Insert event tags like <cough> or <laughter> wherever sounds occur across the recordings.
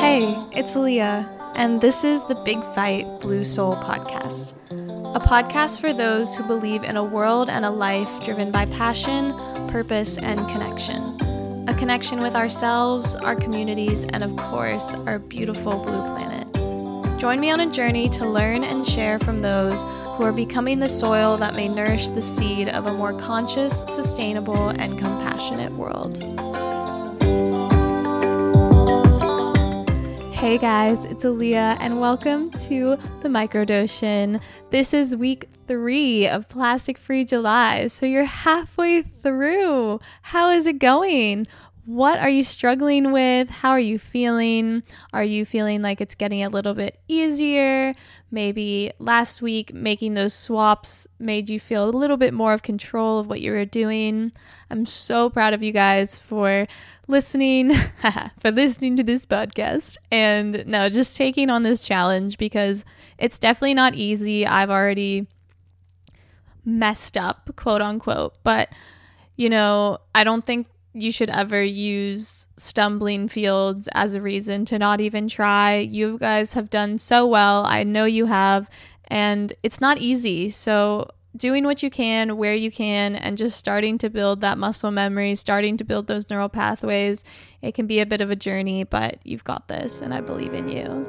Hey, it's Leah, and this is the Big Fight Blue Soul podcast. A podcast for those who believe in a world and a life driven by passion, purpose, and connection. A connection with ourselves, our communities, and of course, our beautiful blue planet. Join me on a journey to learn and share from those who are becoming the soil that may nourish the seed of a more conscious, sustainable, and compassionate world. Hey guys, it's Aliya, and welcome to the microdOcean. This is week three of Plastic Free July, so you're halfway through. How is it going? What are you struggling with? How are you feeling? Are you feeling like it's getting a little bit easier? Maybe last week making those swaps made you feel a little bit more of control of what you were doing. I'm so proud of you guys for listening, <laughs> for listening to this podcast, and no, just taking on this challenge because it's definitely not easy. I've already messed up, quote unquote, but you know, I don't think you should ever use stumbling fields as a reason to not even try. You guys have done so well. I know you have, and it's not easy. So doing what you can where you can and just starting to build that muscle memory, starting to build those neural pathways. It can be a bit of a journey, but you've got this, and I believe in you.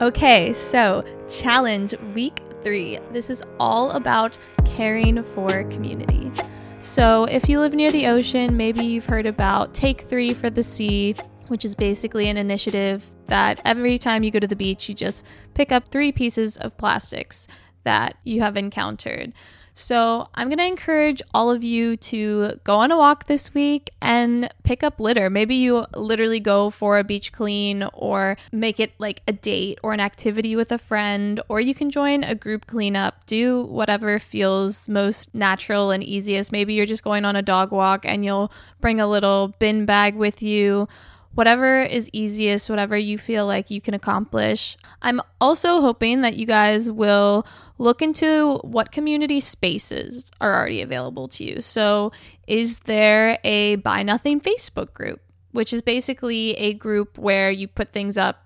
Okay, so challenge week three. This is all about caring for community. So, if you live near the ocean, maybe you've heard about Take Three for the Sea which is basically an initiative that every time you go to the beach, you just pick up three pieces of plastics that you have encountered. So, I'm going to encourage all of you to go on a walk this week and pick up litter. Maybe you literally go for a beach clean or make it like a date or an activity with a friend, or you can join a group cleanup. Do whatever feels most natural and easiest. Maybe you're just going on a dog walk and you'll bring a little bin bag with you whatever is easiest, whatever you feel like you can accomplish. I'm also hoping that you guys will look into what community spaces are already available to you. So, is there a Buy Nothing Facebook group, which is basically a group where you put things up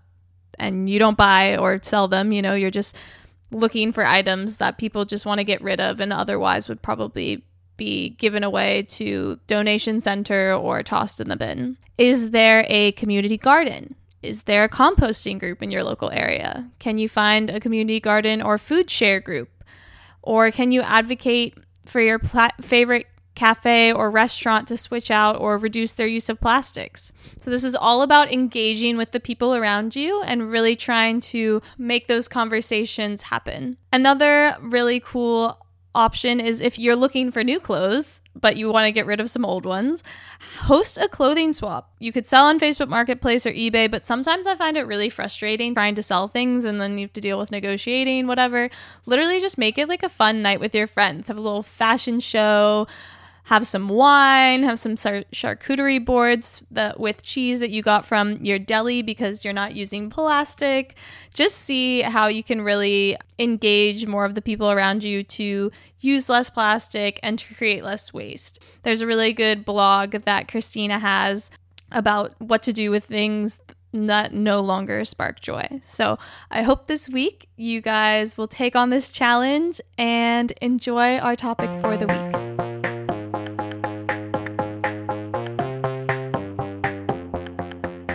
and you don't buy or sell them, you know, you're just looking for items that people just want to get rid of and otherwise would probably be given away to donation center or tossed in the bin? Is there a community garden? Is there a composting group in your local area? Can you find a community garden or food share group? Or can you advocate for your pla- favorite cafe or restaurant to switch out or reduce their use of plastics. So, this is all about engaging with the people around you and really trying to make those conversations happen. Another really cool option is if you're looking for new clothes, but you want to get rid of some old ones, host a clothing swap. You could sell on Facebook Marketplace or eBay, but sometimes I find it really frustrating trying to sell things and then you have to deal with negotiating, whatever. Literally just make it like a fun night with your friends. Have a little fashion show, have some wine, have some charcuterie boards that with cheese that you got from your deli because you're not using plastic. Just see how you can really engage more of the people around you to use less plastic and to create less waste. There's a really good blog that Christina has about what to do with things that no longer spark joy. So I hope this week you guys will take on this challenge and enjoy our topic for the week.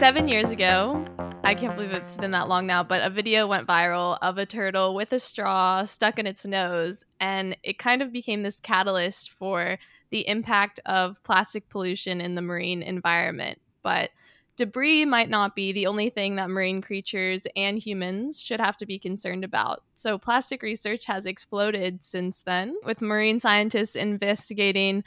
Seven years ago, I can't believe it's been that long now, but a video went viral of a turtle with a straw stuck in its nose. And it kind of became this catalyst for the impact of plastic pollution in the marine environment. But debris might not be the only thing that marine creatures and humans should have to be concerned about. So, plastic research has exploded since then, with marine scientists investigating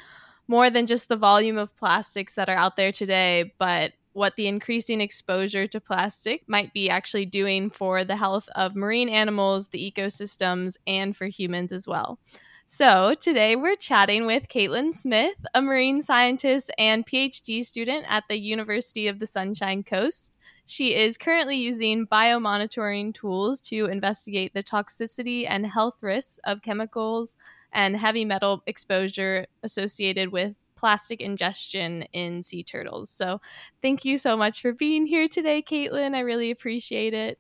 more than just the volume of plastics that are out there today, but what the increasing exposure to plastic might be actually doing for the health of marine animals, the ecosystems, and for humans as well. So, today we're chatting with Caitlin Smith, a marine scientist and PhD student at the University of the Sunshine Coast. She is currently using biomonitoring tools to investigate the toxicity and health risks of chemicals and heavy metal exposure associated with plastic ingestion in sea turtles. So thank you so much for being here today, Caitlin. I really appreciate it.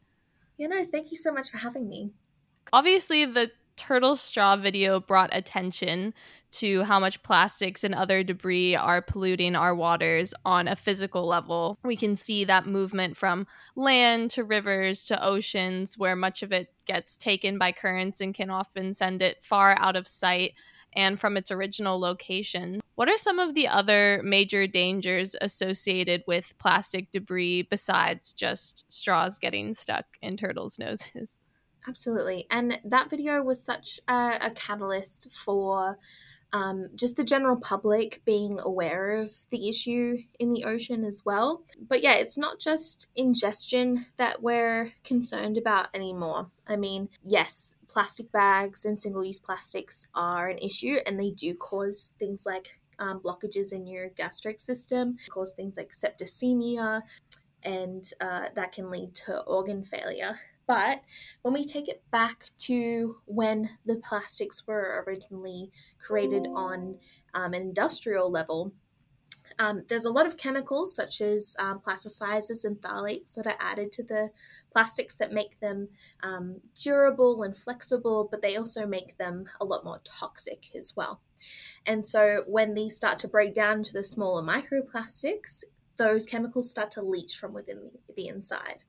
You know, thank you so much for having me. Obviously, the turtle straw video brought attention to how much plastics and other debris are polluting our waters on a physical level. We can see that movement from land to rivers to oceans, where much of it gets taken by currents and can often send it far out of sight and from its original location. What are some of the other major dangers associated with plastic debris besides just straws getting stuck in turtles' <laughs> noses? Absolutely. And that video was such a, a catalyst for um, just the general public being aware of the issue in the ocean as well. But yeah, it's not just ingestion that we're concerned about anymore. I mean, yes, plastic bags and single use plastics are an issue and they do cause things like um, blockages in your gastric system, cause things like septicemia, and uh, that can lead to organ failure. But when we take it back to when the plastics were originally created on um, an industrial level, um, there's a lot of chemicals such as um, plasticizers and phthalates that are added to the plastics that make them um, durable and flexible, but they also make them a lot more toxic as well. And so when these start to break down to the smaller microplastics, those chemicals start to leach from within the, the inside.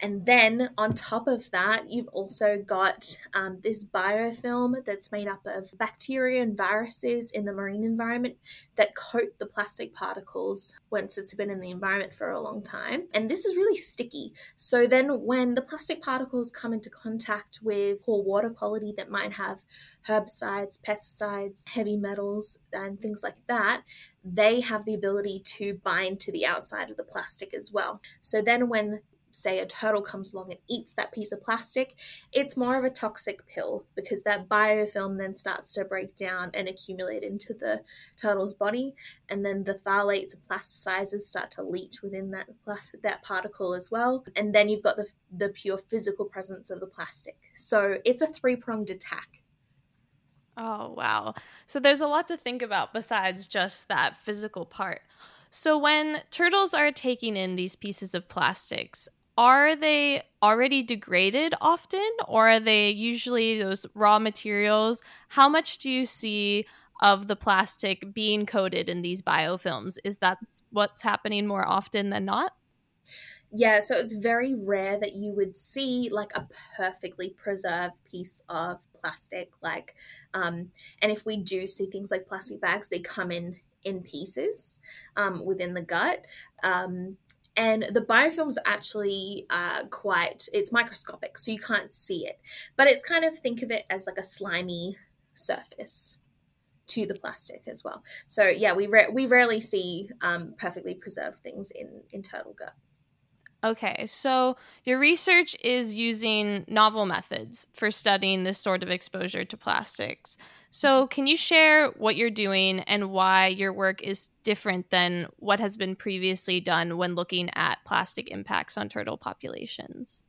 And then on top of that, you've also got um, this biofilm that's made up of bacteria and viruses in the marine environment that coat the plastic particles once it's been in the environment for a long time. And this is really sticky. So then when the plastic particles come into contact with poor water quality that might have herbicides, pesticides, heavy metals, and things like that, they have the ability to bind to the outside of the plastic as well. So then when say a turtle comes along and eats that piece of plastic, it's more of a toxic pill because that biofilm then starts to break down and accumulate into the turtle's body, and then the phthalates and plasticizers start to leach within that plastic, that particle as well, and then you've got the the pure physical presence of the plastic. So it's a three pronged attack. Oh, wow. So there's a lot to think about besides just that physical part. So, when turtles are taking in these pieces of plastics, are they already degraded often or are they usually those raw materials? How much do you see of the plastic being coated in these biofilms? Is that what's happening more often than not? Yeah so it's very rare that you would see like a perfectly preserved piece of plastic like um, and if we do see things like plastic bags they come in in pieces um, within the gut um, and the biofilm's actually uh, quite it's microscopic so you can't see it. But it's kind of think of it as like a slimy surface to the plastic as well. So yeah we re- we rarely see um, perfectly preserved things in in turtle gut Okay, so your research is using novel methods for studying this sort of exposure to plastics. So, can you share what you're doing and why your work is different than what has been previously done when looking at plastic impacts on turtle populations?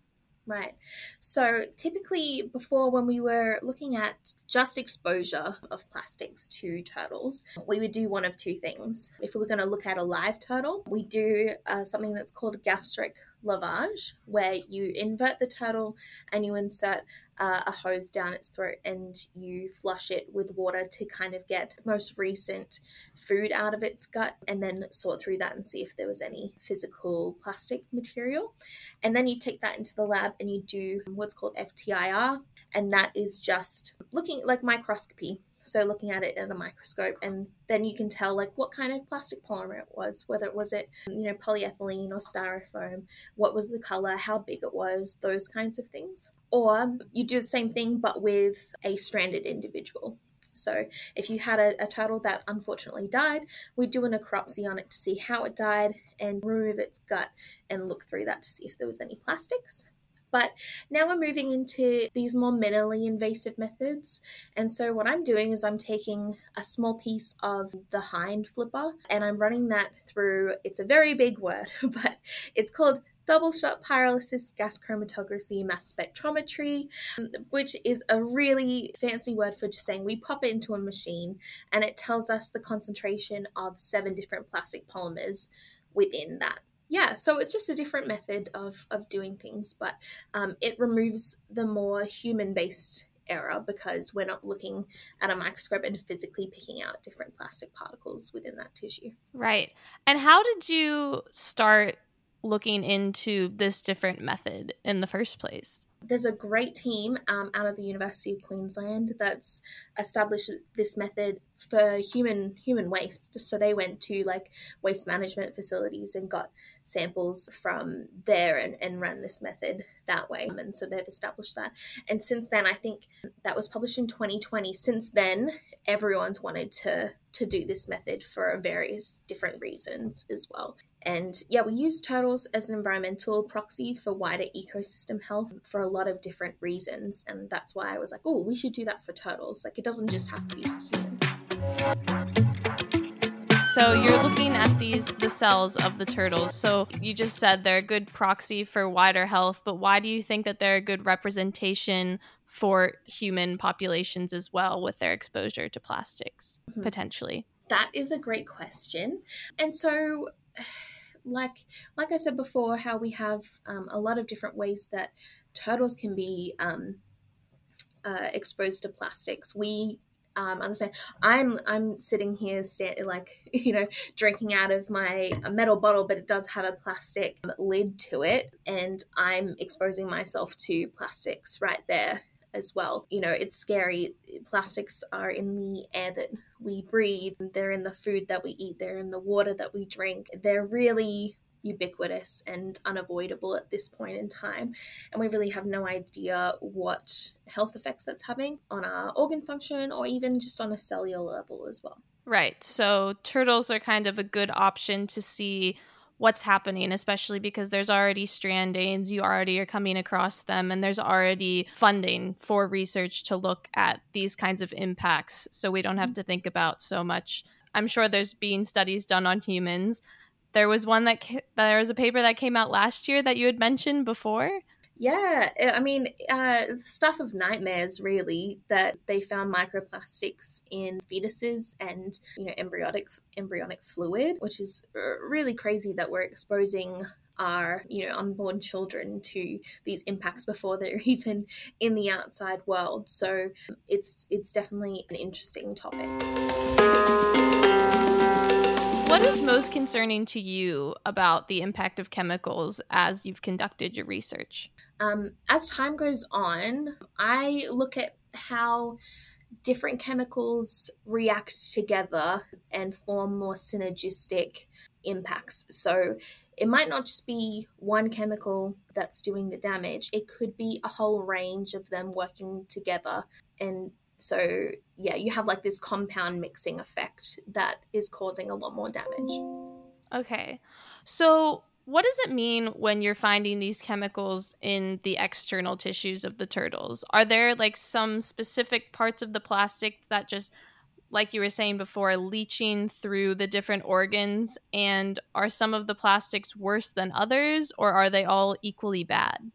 Right. So typically, before when we were looking at just exposure of plastics to turtles, we would do one of two things. If we were going to look at a live turtle, we do uh, something that's called gastric lavage, where you invert the turtle and you insert uh, a hose down its throat and you flush it with water to kind of get the most recent food out of its gut and then sort through that and see if there was any physical plastic material. And then you take that into the lab and you do what's called FTIR, and that is just looking like microscopy so looking at it in a microscope and then you can tell like what kind of plastic polymer it was whether it was it you know polyethylene or styrofoam what was the color how big it was those kinds of things or you do the same thing but with a stranded individual so if you had a, a, turtle that unfortunately died, we'd do a necropsy on it to see how it died and remove its gut and look through that to see if there was any plastics. But now we're moving into these more minimally invasive methods. And so what I'm doing is I'm taking a small piece of the hind flipper and I'm running that through, it's a very big word, <laughs> but it's called double shot pyrolysis gas chromatography mass spectrometry, which is a really fancy word for just saying we pop it into a machine and it tells us the concentration of seven different plastic polymers within that yeah so it's just a different method of of doing things but um, it removes the more human based error because we're not looking at a microscope and physically picking out different plastic particles within that tissue. Right. And how did you start looking into this different method in the first place there's a great team um, out of the University of Queensland that's established this method for human human waste. So they went to like waste management facilities and got samples from there and, and ran this method that way. And so they've established that. And since then, I think that was published in 2020. Since then, everyone's wanted to to do this method for various different reasons as well. And yeah, we use turtles as an environmental proxy for wider ecosystem health for a lot of different reasons. And that's why I was like, oh, we should do that for turtles. Like, it doesn't just have to be for humans. So you're looking at these the cells of the turtles. So you just said they're a good proxy for wider health, but why do you think that they're a good representation for human populations as well with their exposure to plastics mm-hmm. potentially? That is a great question. And so like like I said before, how we have um, a lot of different ways that turtles can be um, uh, exposed to plastics. We um, understand. I'm I'm sitting here, like <laughs> you know, drinking out of my metal bottle, but it does have a plastic lid to it, and I'm exposing myself to plastics right there as well. You know, it's scary. Plastics are in the air that we breathe, they're in the food that we eat, they're in the water that we drink. They're really ubiquitous and unavoidable at this point in time. And we really have no idea what health effects that's having on our organ function or even just on a cellular level as well. Right. So turtles are kind of a good option to see what's happening, especially because there's already strandings, you already are coming across them, and there's already funding for research to look at these kinds of impacts. So we don't have mm-hmm. to think about so much. I'm sure there's been studies done on humans. There was one that ca- there was a paper that came out last year that you had mentioned before. Yeah, I mean, uh, stuff of nightmares, really, that they found microplastics in fetuses and, you know, embryonic embryonic fluid, which is really crazy that we're exposing our, you know, unborn children to these impacts before they're <laughs> even in the outside world. So it's it's definitely an interesting topic. What is most concerning to you about the impact of chemicals as you've conducted your research? Um, as time goes on, I look at how different chemicals react together and form more synergistic impacts. So it might not just be one chemical that's doing the damage, it could be a whole range of them working together and so, yeah, you have like this compound mixing effect that is causing a lot more damage. Okay. So, what does it mean when you're finding these chemicals in the external tissues of the turtles? Are there like some specific parts of the plastic that just like you were saying before leaching through the different organs and are some of the plastics worse than others or are they all equally bad?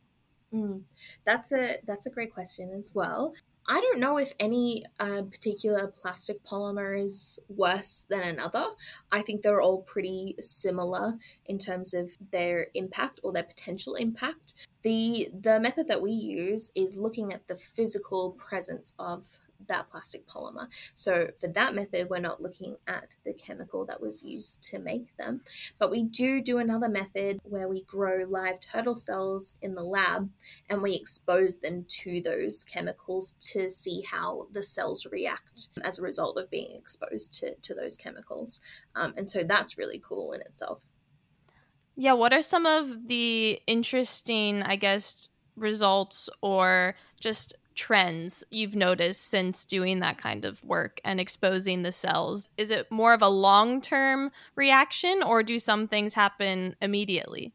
Mm, that's a that's a great question as well. I don't know if any uh, particular plastic polymer is worse than another. I think they're all pretty similar in terms of their impact or their potential impact. The the method that we use is looking at the physical presence of that plastic polymer. So for that method, we're not looking at the chemical that was used to make them, but we do do another method where we grow live turtle cells in the lab and we expose them to those chemicals to see how the cells react as a result of being exposed to, to those chemicals. Um, and so that's really cool in itself. Yeah, what are some of the interesting, I guess, results or just trends you've noticed since doing that kind of work and exposing the cells? Is it more of a long term reaction or do some things happen immediately?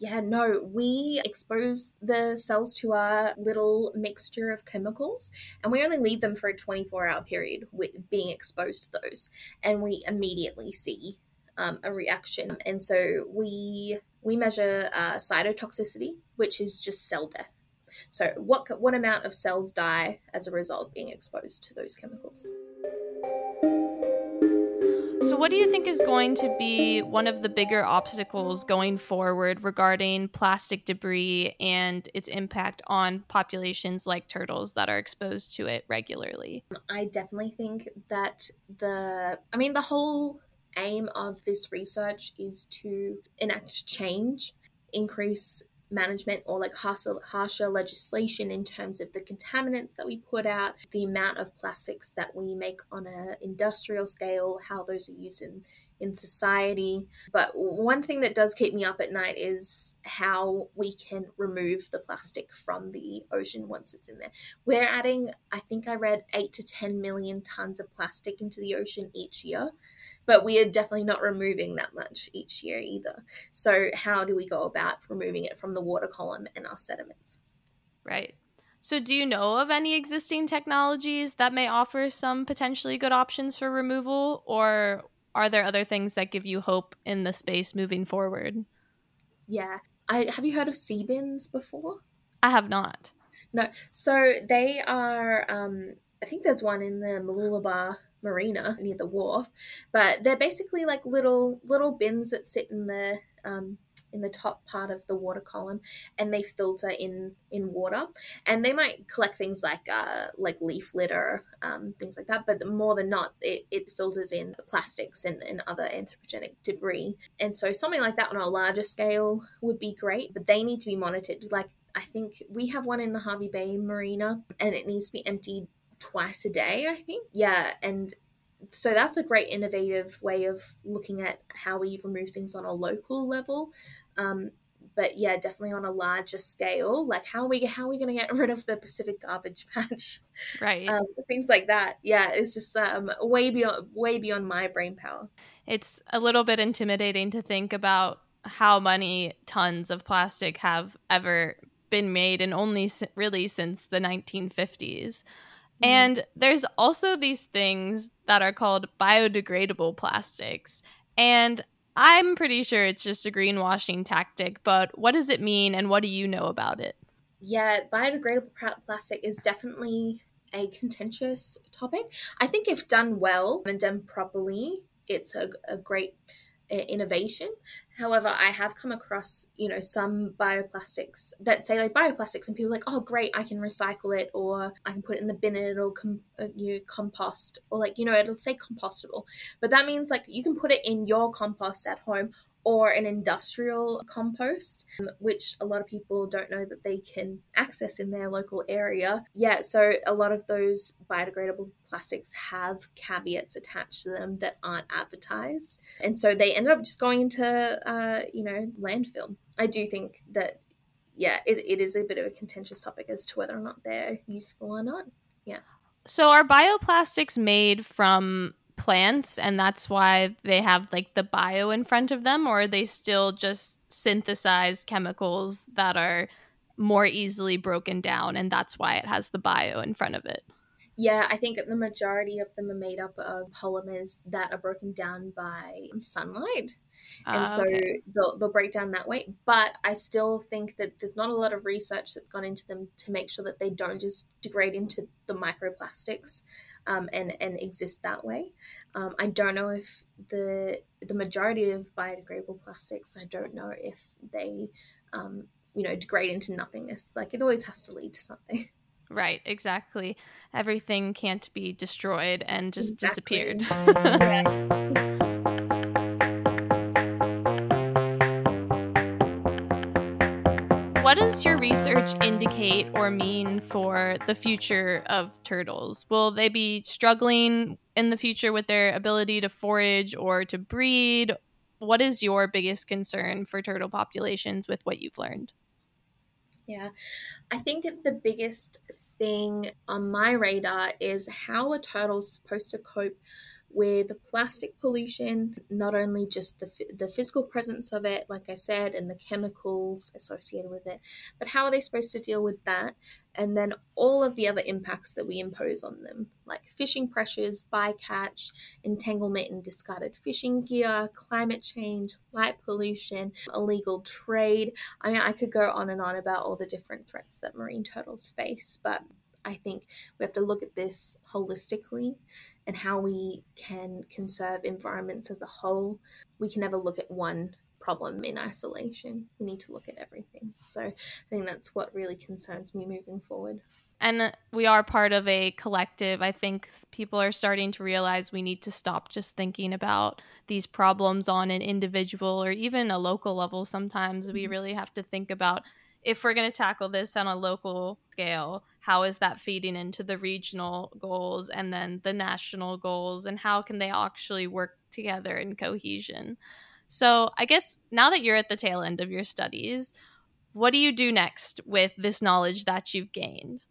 Yeah, no, we expose the cells to a little mixture of chemicals and we only leave them for a 24 hour period with being exposed to those. And we immediately see um, a reaction. And so we we measure uh, cytotoxicity, which is just cell death. So, what what amount of cells die as a result of being exposed to those chemicals? So, what do you think is going to be one of the bigger obstacles going forward regarding plastic debris and its impact on populations like turtles that are exposed to it regularly? I definitely think that the, I mean, the whole aim of this research is to enact change, increase management or like harsher, harsher legislation in terms of the contaminants that we put out, the amount of plastics that we make on an industrial scale, how those are used in, in society. But one thing that does keep me up at night is how we can remove the plastic from the ocean once it's in there. We're adding, I think I read, 8 to 10 million tons of plastic into the ocean each year but we are definitely not removing that much each year either. So, how do we go about removing it from the water column and our sediments? Right. So, do you know of any existing technologies that may offer some potentially good options for removal, or are there other things that give you hope in the space moving forward? Yeah. I, have you heard of sea bins before? I have not. No. So, they are, um, I think there's one in the Mooloolaba marina near the wharf but they're basically like little little bins that sit in the um, in the top part of the water column and they filter in in water. And they might collect things like uh, like leaf litter um, things like that but more than not it, it filters in plastics and, and other anthropogenic debris. And so something like that on a larger scale would be great but they need to be monitored. Like I think we have one in the Hervey Bay Marina and it needs to be emptied twice a day, I think. Yeah, and so that's a great innovative way of looking at how we remove things on a local level. Um, but yeah, definitely on a larger scale. Like how are we how are we going to get <laughs> rid of the Pacific garbage <laughs> patch? Right. Um, things like that. Yeah, it's just um, way beyond way beyond my brain power. It's a little bit intimidating to think about how many tons of plastic have ever been made, and only really since the 1950s. Mm-hmm. And there's also these things that are called biodegradable plastics. And I'm pretty sure it's just a greenwashing tactic, but what does it mean and what do you know about it? Yeah, biodegradable plastic is definitely a contentious topic. I think if done well and done properly, it's a, a great innovation. However, I have come across, you know, some bioplastics that say like bioplastics, and people like, oh, great, I can recycle it, or I can put it in the bin and it'll com- uh, you compost, or like, you know, it'll say compostable. But that means like you can put it in your compost at home, or an industrial compost, um, which a lot of people don't know that they can access in their local area. Yeah, so a lot of those biodegradable plastics have caveats attached to them that aren't advertised. And so they end up just going into, uh, you know, landfill. I do think that, yeah, it, it is a bit of a contentious topic as to whether or not they're useful or not. Yeah. So are bioplastics made from plants and that's why they have like the bio in front of them or are they still just synthesized chemicals that are more easily broken down and that's why it has the bio in front of it yeah, I think the majority of them are made up of polymers that are broken down by sunlight. And uh, so they'll, they'll break down that way. But I still think that there's not a lot of research that's gone into them to make sure that they don't just degrade into the microplastics um, and, and exist that way. Um, I don't know if the the majority of biodegradable plastics, I don't know if they, um, you know, degrade into nothingness. Like it always has to lead to something. <laughs> Right, exactly. Everything can't be destroyed and just exactly. disappeared. <laughs> what does your research indicate or mean for the future of turtles? Will they be struggling in the future with their ability to forage or to breed? What is your biggest concern for turtle populations with what you've learned? Yeah, I think that the biggest thing on my radar is how a turtle's supposed to cope with plastic pollution, not only just the, the physical presence of it, like I said, and the chemicals associated with it, but how are they supposed to deal with that? And then all of the other impacts that we impose on them, like fishing pressures, bycatch, entanglement in discarded fishing gear, climate change, light pollution, illegal trade. I mean, I could go on and on about all the different threats that marine turtles face, but I think we have to look at this holistically and how we can conserve environments as a whole. We can never look at one problem in isolation. We need to look at everything. So I think that's what really concerns me moving forward. And we are part of a collective. I think people are starting to realize we need to stop just thinking about these problems on an individual or even a local level. Sometimes we mm-hmm. really have to think about if we're going to tackle this on a local scale, how is that feeding into the regional goals and then the national goals, and how can they actually work together in cohesion? So, I guess now that you're at the tail end of your studies, what do you do next with this knowledge that you've gained?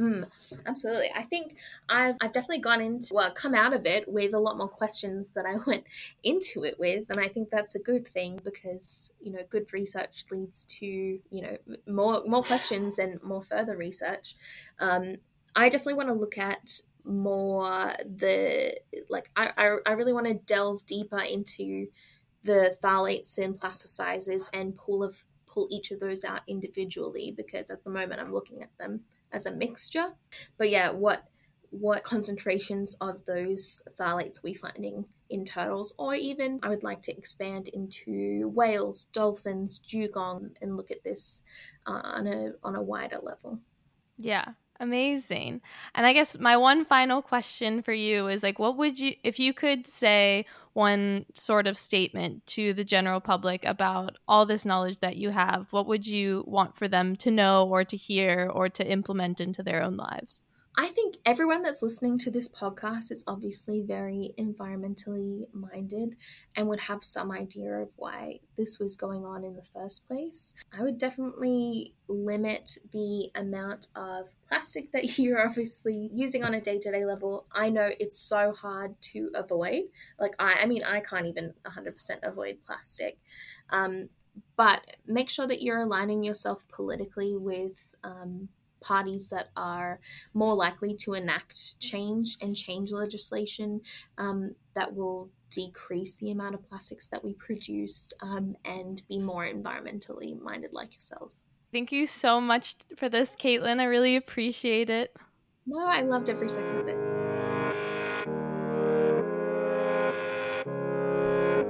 Mm, absolutely. I think I've I've definitely gone into well, come out of it with a lot more questions that I <laughs> went into it with, and I think that's a good thing because you know good research leads to you know more more questions and more further research. Um, I definitely want to look at more the like I I, I really want to delve deeper into the phthalates and plasticizers and pull of pull each of those out individually because at the moment I'm looking at them as a mixture. But yeah, what what concentrations of those phthalates we finding in turtles, or even I would like to expand into whales, dolphins, dugong, and look at this uh, on a on a wider level. Yeah, amazing. And I guess my one final question for you is like, what would you, if you could say one sort of statement to the general public about all this knowledge that you have, what would you want for them to know or to hear or to implement into their own lives? I think everyone that's listening to this podcast is obviously very environmentally minded and would have some idea of why this was going on in the first place. I would definitely limit the amount of plastic that <laughs> you're obviously using on a day to day level. I know it's so hard to avoid. Like, I, I mean, I can't even 100% avoid plastic. Um, but make sure that you're aligning yourself politically with um, parties that are more likely to enact change and change legislation um, that will decrease the amount of plastics that we produce um, and be more environmentally minded like yourselves. Thank you so much for this, Caitlin. I really appreciate it. No, I loved every second of it.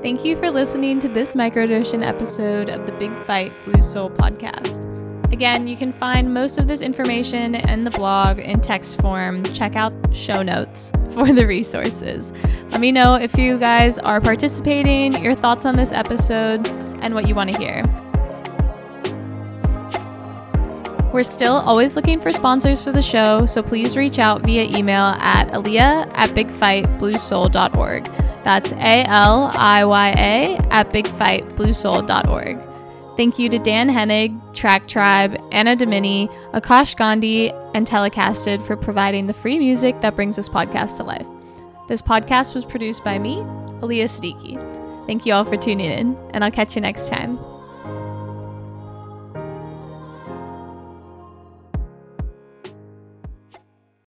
Thank you for listening to this microdOcean episode of the Big Fight Blue Soul podcast. Again, you can find most of this information in the blog in text form. Check out show notes <laughs> for the resources. Let me know if you guys are participating, your thoughts on this episode, and what you want to hear. We're still always looking for sponsors for the show, so please reach out via email at aliya at bigfightbluesoul.org. That's A L I Y A at bigfightbluesoul.org. Thank you to Dan Henig, Track Tribe, Anno Domini, Akash Gandhi, and Telecasted for providing the free music that brings this podcast to life. This podcast was produced by me, Aliya Siddiqui. Thank you all for tuning in, and I'll catch you next time.